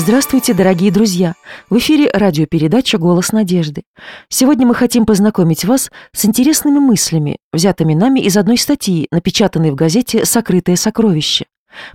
Здравствуйте, дорогие друзья! В эфире радиопередача «Голос надежды». Сегодня мы хотим познакомить вас с интересными мыслями, взятыми нами из одной статьи, напечатанной в газете «Сокрытое сокровище».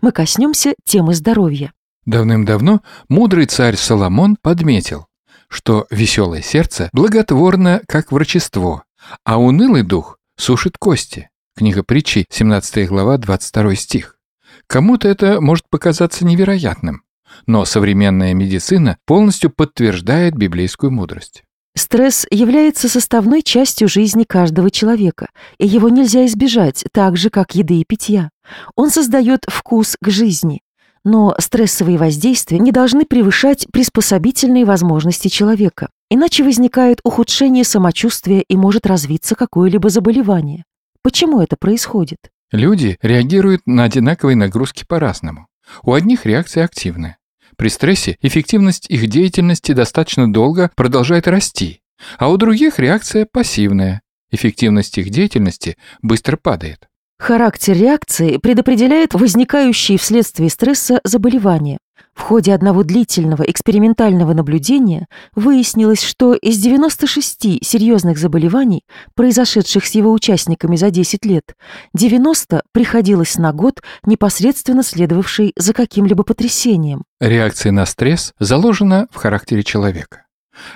Мы коснемся темы здоровья. Давным-давно мудрый царь Соломон подметил, что веселое сердце благотворно, как врачество, а унылый дух сушит кости. Книга притчи, 17 глава, 22 стих. Кому-то это может показаться невероятным, но современная медицина полностью подтверждает библейскую мудрость. Стресс является составной частью жизни каждого человека, и его нельзя избежать, так же, как еды и питья. Он создает вкус к жизни. Но стрессовые воздействия не должны превышать приспособительные возможности человека, иначе возникает ухудшение самочувствия и может развиться какое-либо заболевание. Почему это происходит? Люди реагируют на одинаковые нагрузки по-разному. У одних реакция активная, при стрессе эффективность их деятельности достаточно долго продолжает расти, а у других реакция пассивная. Эффективность их деятельности быстро падает. Характер реакции предопределяет возникающие вследствие стресса заболевания. В ходе одного длительного экспериментального наблюдения выяснилось, что из 96 серьезных заболеваний, произошедших с его участниками за 10 лет, 90 приходилось на год, непосредственно следовавший за каким-либо потрясением. Реакция на стресс заложена в характере человека.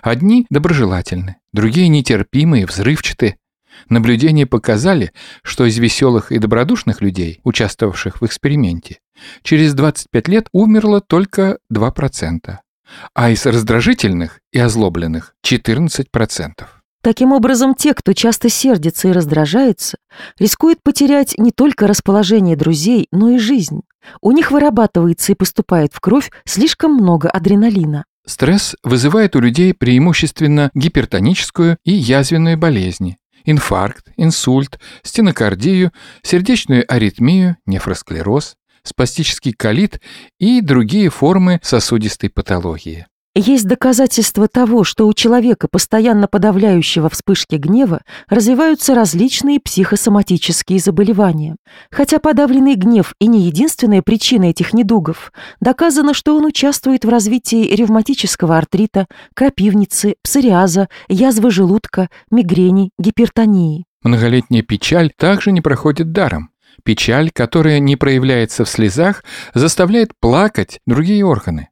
Одни доброжелательны, другие нетерпимые, взрывчатые, Наблюдения показали, что из веселых и добродушных людей, участвовавших в эксперименте, через 25 лет умерло только 2%, а из раздражительных и озлобленных – 14%. Таким образом, те, кто часто сердится и раздражается, рискуют потерять не только расположение друзей, но и жизнь. У них вырабатывается и поступает в кровь слишком много адреналина. Стресс вызывает у людей преимущественно гипертоническую и язвенную болезни, инфаркт, инсульт, стенокардию, сердечную аритмию, нефросклероз, спастический колит и другие формы сосудистой патологии. Есть доказательства того, что у человека, постоянно подавляющего вспышки гнева, развиваются различные психосоматические заболевания. Хотя подавленный гнев и не единственная причина этих недугов, доказано, что он участвует в развитии ревматического артрита, крапивницы, псориаза, язвы желудка, мигрени, гипертонии. Многолетняя печаль также не проходит даром. Печаль, которая не проявляется в слезах, заставляет плакать другие органы.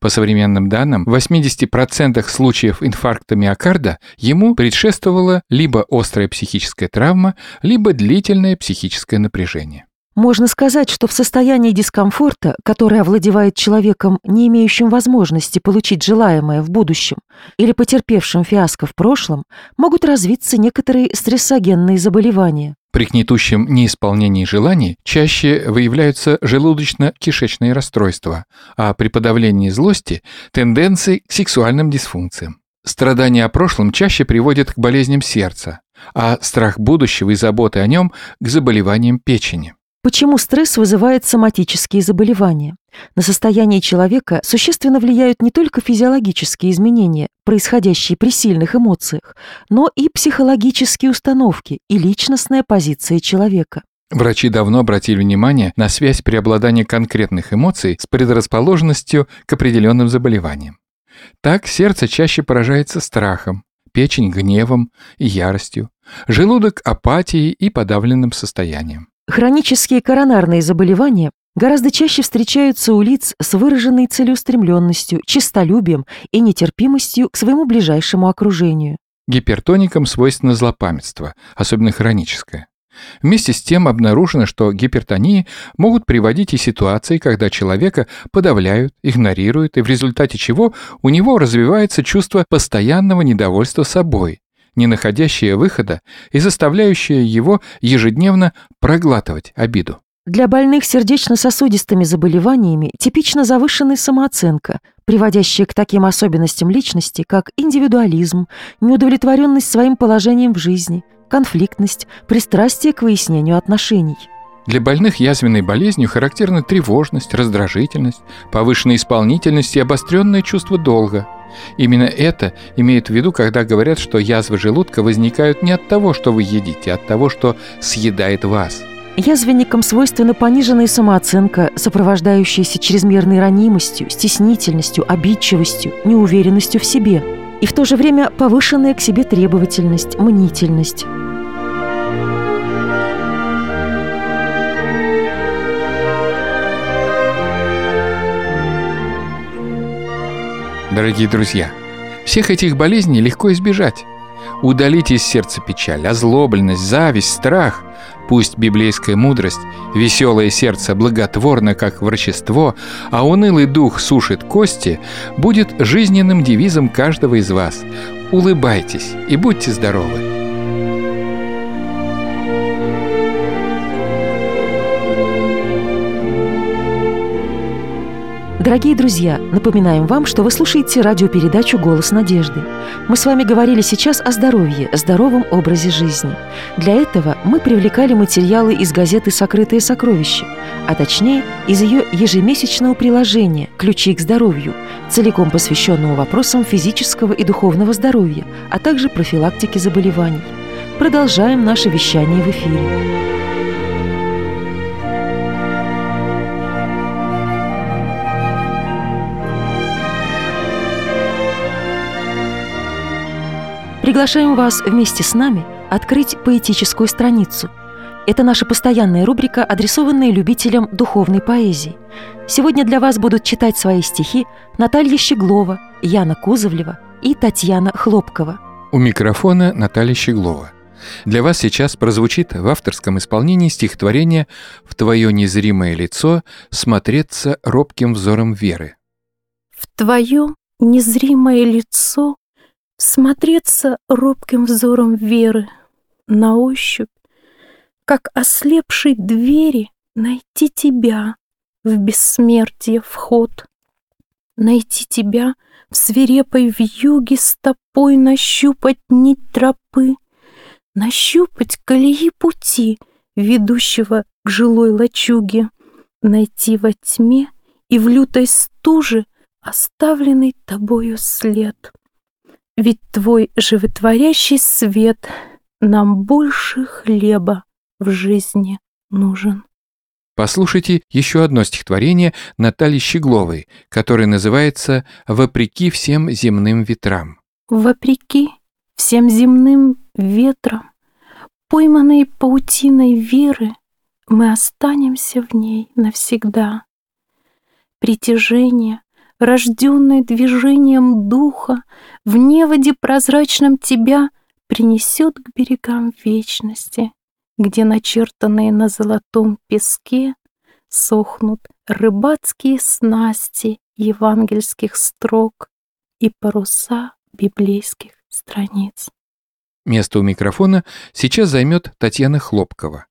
По современным данным, в 80% случаев инфаркта миокарда ему предшествовала либо острая психическая травма, либо длительное психическое напряжение. Можно сказать, что в состоянии дискомфорта, которое овладевает человеком, не имеющим возможности получить желаемое в будущем или потерпевшим фиаско в прошлом, могут развиться некоторые стрессогенные заболевания. При гнетущем неисполнении желаний чаще выявляются желудочно-кишечные расстройства, а при подавлении злости – тенденции к сексуальным дисфункциям. Страдания о прошлом чаще приводят к болезням сердца, а страх будущего и заботы о нем – к заболеваниям печени. Почему стресс вызывает соматические заболевания? На состояние человека существенно влияют не только физиологические изменения, происходящие при сильных эмоциях, но и психологические установки и личностная позиция человека. Врачи давно обратили внимание на связь преобладания конкретных эмоций с предрасположенностью к определенным заболеваниям. Так сердце чаще поражается страхом, печень гневом и яростью, желудок апатией и подавленным состоянием. Хронические коронарные заболевания гораздо чаще встречаются у лиц с выраженной целеустремленностью, честолюбием и нетерпимостью к своему ближайшему окружению. Гипертоникам свойственно злопамятство, особенно хроническое. Вместе с тем обнаружено, что гипертонии могут приводить и ситуации, когда человека подавляют, игнорируют, и в результате чего у него развивается чувство постоянного недовольства собой, не находящее выхода и заставляющее его ежедневно проглатывать обиду. Для больных сердечно-сосудистыми заболеваниями типична завышенная самооценка, приводящая к таким особенностям личности, как индивидуализм, неудовлетворенность своим положением в жизни, конфликтность, пристрастие к выяснению отношений. Для больных язвенной болезнью характерны тревожность, раздражительность, повышенная исполнительность и обостренное чувство долга – Именно это имеют в виду, когда говорят, что язвы желудка возникают не от того, что вы едите, а от того, что съедает вас. Язвенникам свойственна пониженная самооценка, сопровождающаяся чрезмерной ранимостью, стеснительностью, обидчивостью, неуверенностью в себе. И в то же время повышенная к себе требовательность, мнительность. Дорогие друзья, всех этих болезней легко избежать. Удалите из сердца печаль, озлобленность, зависть, страх. Пусть библейская мудрость, веселое сердце благотворно, как врачество, а унылый дух сушит кости, будет жизненным девизом каждого из вас. Улыбайтесь и будьте здоровы! Дорогие друзья, напоминаем вам, что вы слушаете радиопередачу «Голос надежды». Мы с вами говорили сейчас о здоровье, здоровом образе жизни. Для этого мы привлекали материалы из газеты «Сокрытые сокровища», а точнее из ее ежемесячного приложения «Ключи к здоровью», целиком посвященного вопросам физического и духовного здоровья, а также профилактики заболеваний. Продолжаем наше вещание в эфире. Приглашаем вас вместе с нами открыть поэтическую страницу. Это наша постоянная рубрика, адресованная любителям духовной поэзии. Сегодня для вас будут читать свои стихи Наталья Щеглова, Яна Кузовлева и Татьяна Хлопкова. У микрофона Наталья Щеглова. Для вас сейчас прозвучит в авторском исполнении стихотворение «В твое незримое лицо смотреться робким взором веры». В твое незримое лицо Смотреться робким взором веры на ощупь, как ослепшей двери найти тебя в бессмертие вход, найти тебя в свирепой вьюге стопой нащупать нить тропы, нащупать колеи пути, ведущего к жилой лачуге, найти во тьме и в лютой стуже оставленный тобою след. Ведь твой животворящий свет нам больше хлеба в жизни нужен. Послушайте еще одно стихотворение Натальи Щегловой, которое называется «Вопреки всем земным ветрам». Вопреки всем земным ветрам, пойманной паутиной веры, мы останемся в ней навсегда. Притяжение, рожденное движением духа, в неводе прозрачном тебя принесет к берегам вечности, где начертанные на золотом песке сохнут рыбацкие снасти евангельских строк и паруса библейских страниц. Место у микрофона сейчас займет Татьяна Хлопкова.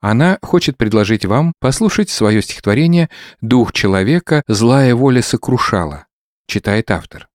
Она хочет предложить вам послушать свое стихотворение «Дух человека злая воля сокрушала», читает автор.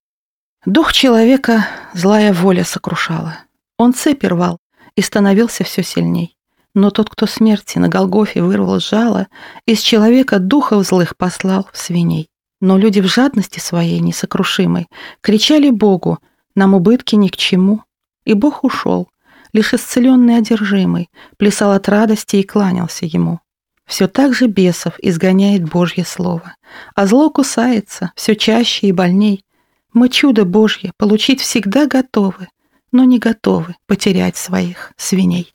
Дух человека злая воля сокрушала. Он цепи рвал и становился все сильней. Но тот, кто смерти на Голгофе вырвал жало, из человека духов злых послал в свиней. Но люди в жадности своей несокрушимой кричали Богу, нам убытки ни к чему. И Бог ушел, лишь исцеленный одержимый, плясал от радости и кланялся ему. Все так же бесов изгоняет Божье Слово, а зло кусается все чаще и больней. Мы чудо Божье получить всегда готовы, но не готовы потерять своих свиней.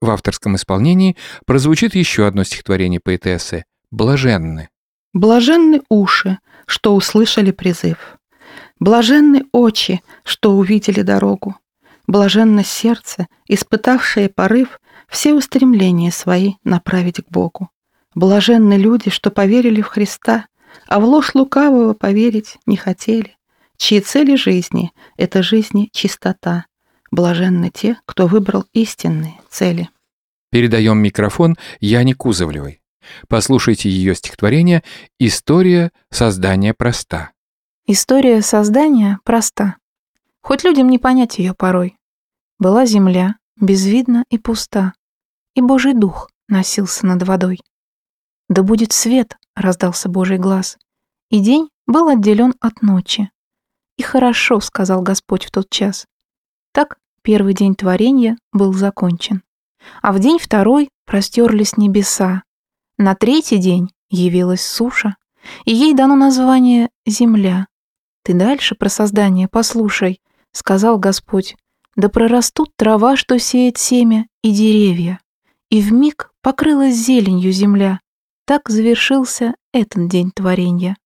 В авторском исполнении прозвучит еще одно стихотворение поэтессы «Блаженны». Блаженны уши, что услышали призыв. Блаженны очи, что увидели дорогу. Блаженно сердце, испытавшее порыв, все устремления свои направить к Богу. Блаженны люди, что поверили в Христа, а в ложь лукавого поверить не хотели, чьи цели жизни — это жизни чистота. Блаженны те, кто выбрал истинные цели. Передаем микрофон Яне Кузовлевой. Послушайте ее стихотворение «История создания проста». История создания проста. Хоть людям не понять ее порой. Была земля, безвидна и пуста, и Божий дух носился над водой. «Да будет свет!» — раздался Божий глаз, и день был отделен от ночи. «И хорошо», — сказал Господь в тот час. Так первый день творения был закончен. А в день второй простерлись небеса. На третий день явилась суша, и ей дано название «Земля». «Ты дальше про создание послушай», — сказал Господь. «Да прорастут трава, что сеет семя, и деревья, и в миг покрылась зеленью земля. Так завершился этот день творения.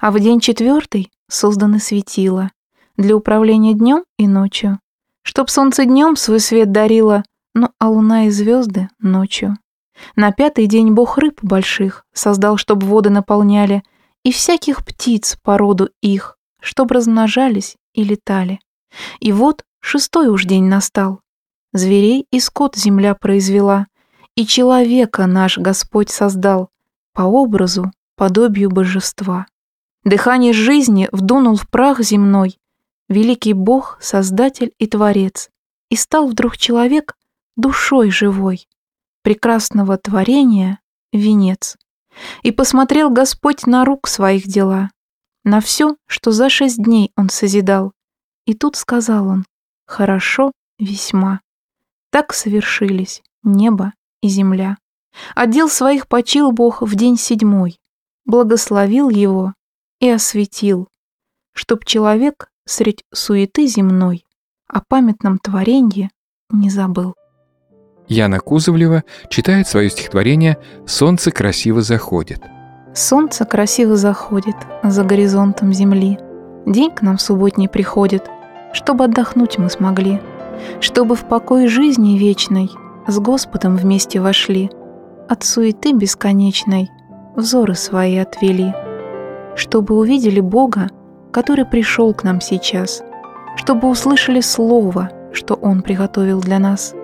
А в день четвертый созданы светила для управления днем и ночью, чтоб солнце днем свой свет дарило, ну а луна и звезды ночью. На пятый день бог рыб больших создал, чтоб воды наполняли, и всяких птиц по роду их, чтоб размножались и летали. И вот шестой уж день настал. Зверей и скот земля произвела, и человека наш Господь создал по образу, подобию божества. Дыхание жизни вдунул в прах земной, великий Бог, Создатель и Творец, и стал вдруг человек душой живой, прекрасного творения венец. И посмотрел Господь на рук своих дела, на все, что за шесть дней он созидал. И тут сказал он, хорошо весьма. Так совершились небо и земля. Отдел своих почил Бог в день седьмой, благословил его и осветил, чтоб человек средь суеты земной о памятном творенье не забыл. Яна Кузовлева читает свое стихотворение «Солнце красиво заходит». Солнце красиво заходит за горизонтом земли. День к нам субботний приходит, чтобы отдохнуть мы смогли, чтобы в покой жизни вечной с Господом вместе вошли, от суеты бесконечной взоры свои отвели чтобы увидели Бога, который пришел к нам сейчас, чтобы услышали Слово, что Он приготовил для нас,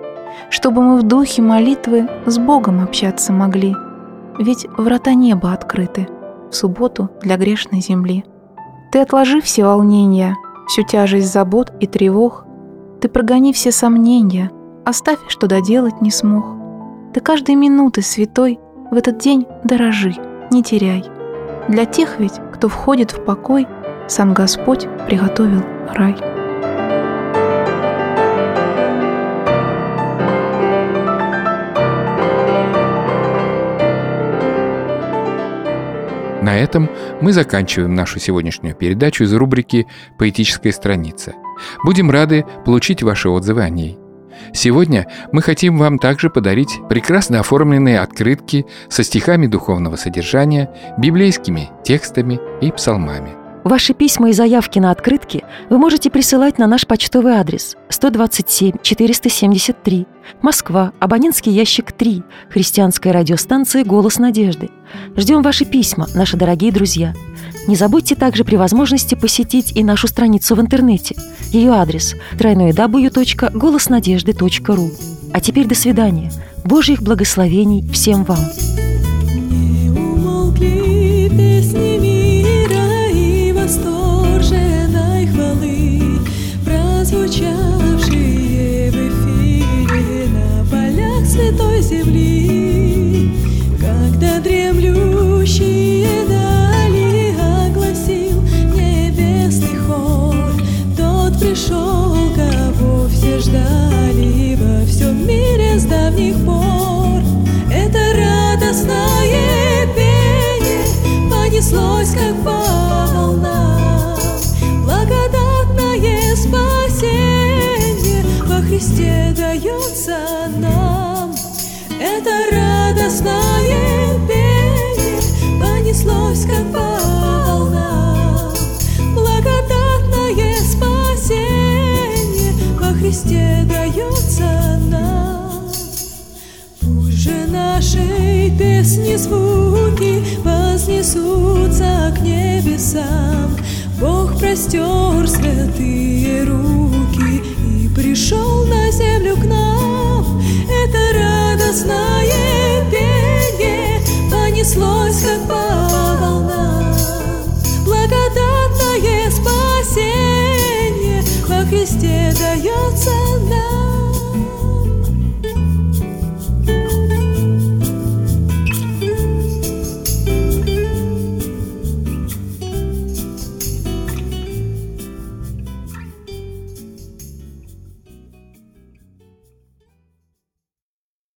чтобы мы в духе молитвы с Богом общаться могли, ведь врата неба открыты в субботу для грешной земли. Ты отложи все волнения, всю тяжесть забот и тревог, ты прогони все сомнения, оставь, что доделать не смог. Ты каждой минуты святой в этот день дорожи, не теряй — для тех ведь, кто входит в покой, сам Господь приготовил рай. На этом мы заканчиваем нашу сегодняшнюю передачу из рубрики «Поэтическая страница». Будем рады получить ваши отзывы о ней. Сегодня мы хотим вам также подарить прекрасно оформленные открытки со стихами духовного содержания, библейскими текстами и псалмами. Ваши письма и заявки на открытки вы можете присылать на наш почтовый адрес 127 473, Москва, абонентский ящик 3, христианская радиостанция «Голос надежды». Ждем ваши письма, наши дорогие друзья. Не забудьте также при возможности посетить и нашу страницу в интернете. Ее адрес www.голоснадежды.ру. А теперь до свидания. Божьих благословений всем вам. Не песни небесам. Бог простер святые руки и пришел на землю к нам. Это радостное пение понесло